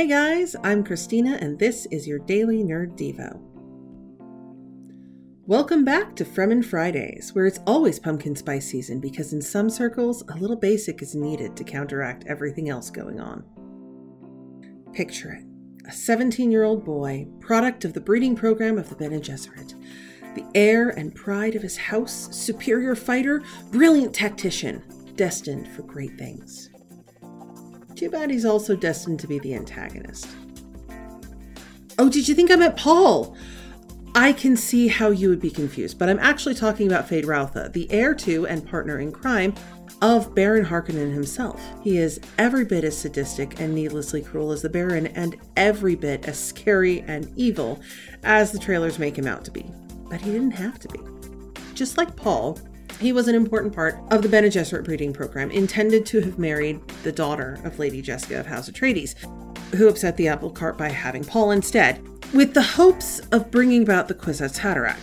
Hey guys, I'm Christina, and this is your Daily Nerd Devo. Welcome back to Fremen Fridays, where it's always pumpkin spice season because in some circles, a little basic is needed to counteract everything else going on. Picture it a 17 year old boy, product of the breeding program of the Bene Gesserit, the heir and pride of his house, superior fighter, brilliant tactician, destined for great things. Too bad he's also destined to be the antagonist. Oh, did you think I meant Paul? I can see how you would be confused, but I'm actually talking about Feyd-Rautha, the heir to and partner in crime of Baron Harkonnen himself. He is every bit as sadistic and needlessly cruel as the Baron, and every bit as scary and evil as the trailers make him out to be. But he didn't have to be. Just like Paul, he was an important part of the Bene Gesserit breeding program, intended to have married the daughter of Lady Jessica of House Atreides, who upset the apple cart by having Paul instead with the hopes of bringing about the Kwisatz Haderach.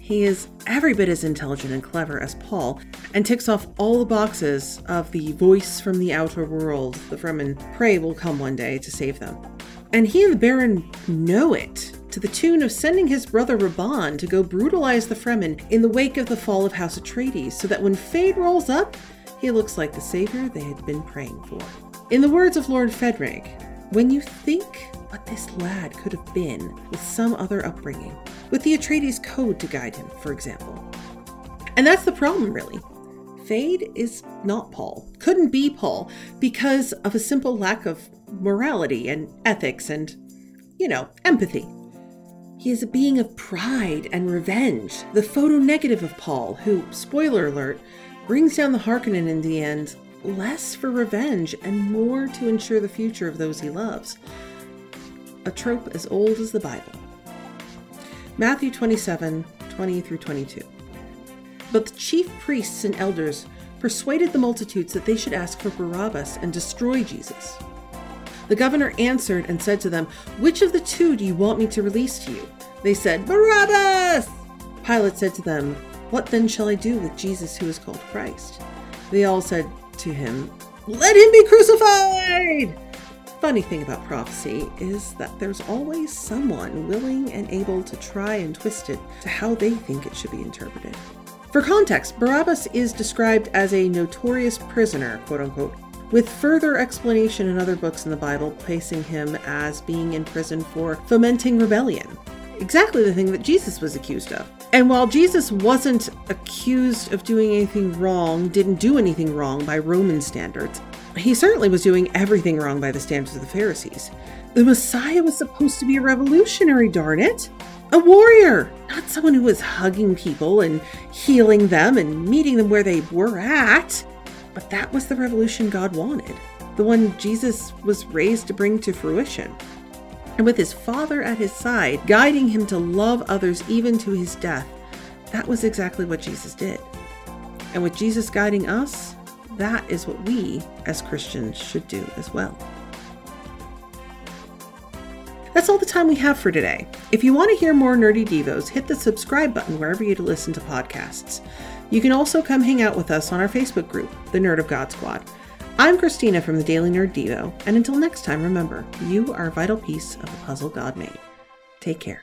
He is every bit as intelligent and clever as Paul, and ticks off all the boxes of the voice from the outer world the Fremen pray will come one day to save them. And he and the Baron know it, to the tune of sending his brother Rabban to go brutalize the Fremen in the wake of the fall of House Atreides, so that when Feyd rolls up, he looks like the savior they had been praying for. In the words of Lord Fenring, when you think what this lad could have been with some other upbringing, with the Atreides code to guide him, for example. And that's the problem, really. Feyd is not Paul, couldn't be Paul, because of a simple lack of morality and ethics and, you know, empathy. He is a being of pride and revenge, the photo negative of Paul, who, spoiler alert, brings down the Harkonnen in the end less for revenge and more to ensure the future of those he loves a trope as old as the Bible. Matthew 27 20 through 22. But the chief priests and elders persuaded the multitudes that they should ask for Barabbas and destroy Jesus. The governor answered and said to them, Which of the two do you want me to release to you? They said, Barabbas! Pilate said to them, What then shall I do with Jesus who is called Christ? They all said to him, Let him be crucified! funny thing about prophecy is that there's always someone willing and able to try and twist it to how they think it should be interpreted. For context, Barabbas is described as a notorious prisoner, quote unquote, with further explanation in other books in the Bible placing him as being in prison for fomenting rebellion. Exactly the thing that Jesus was accused of. And while Jesus wasn't accused of doing anything wrong, didn't do anything wrong by Roman standards, he certainly was doing everything wrong by the standards of the Pharisees. The Messiah was supposed to be a revolutionary, darn it! A warrior, not someone who was hugging people and healing them and meeting them where they were at. But that was the revolution God wanted, the one Jesus was raised to bring to fruition. And with his Father at his side, guiding him to love others even to his death, that was exactly what Jesus did. And with Jesus guiding us, that is what we as Christians should do as well. That's all the time we have for today. If you want to hear more Nerdy Devos, hit the subscribe button wherever you listen to podcasts. You can also come hang out with us on our Facebook group, the Nerd of God Squad. I'm Christina from the Daily Nerd Devo, and until next time, remember, you are a vital piece of the puzzle God made. Take care.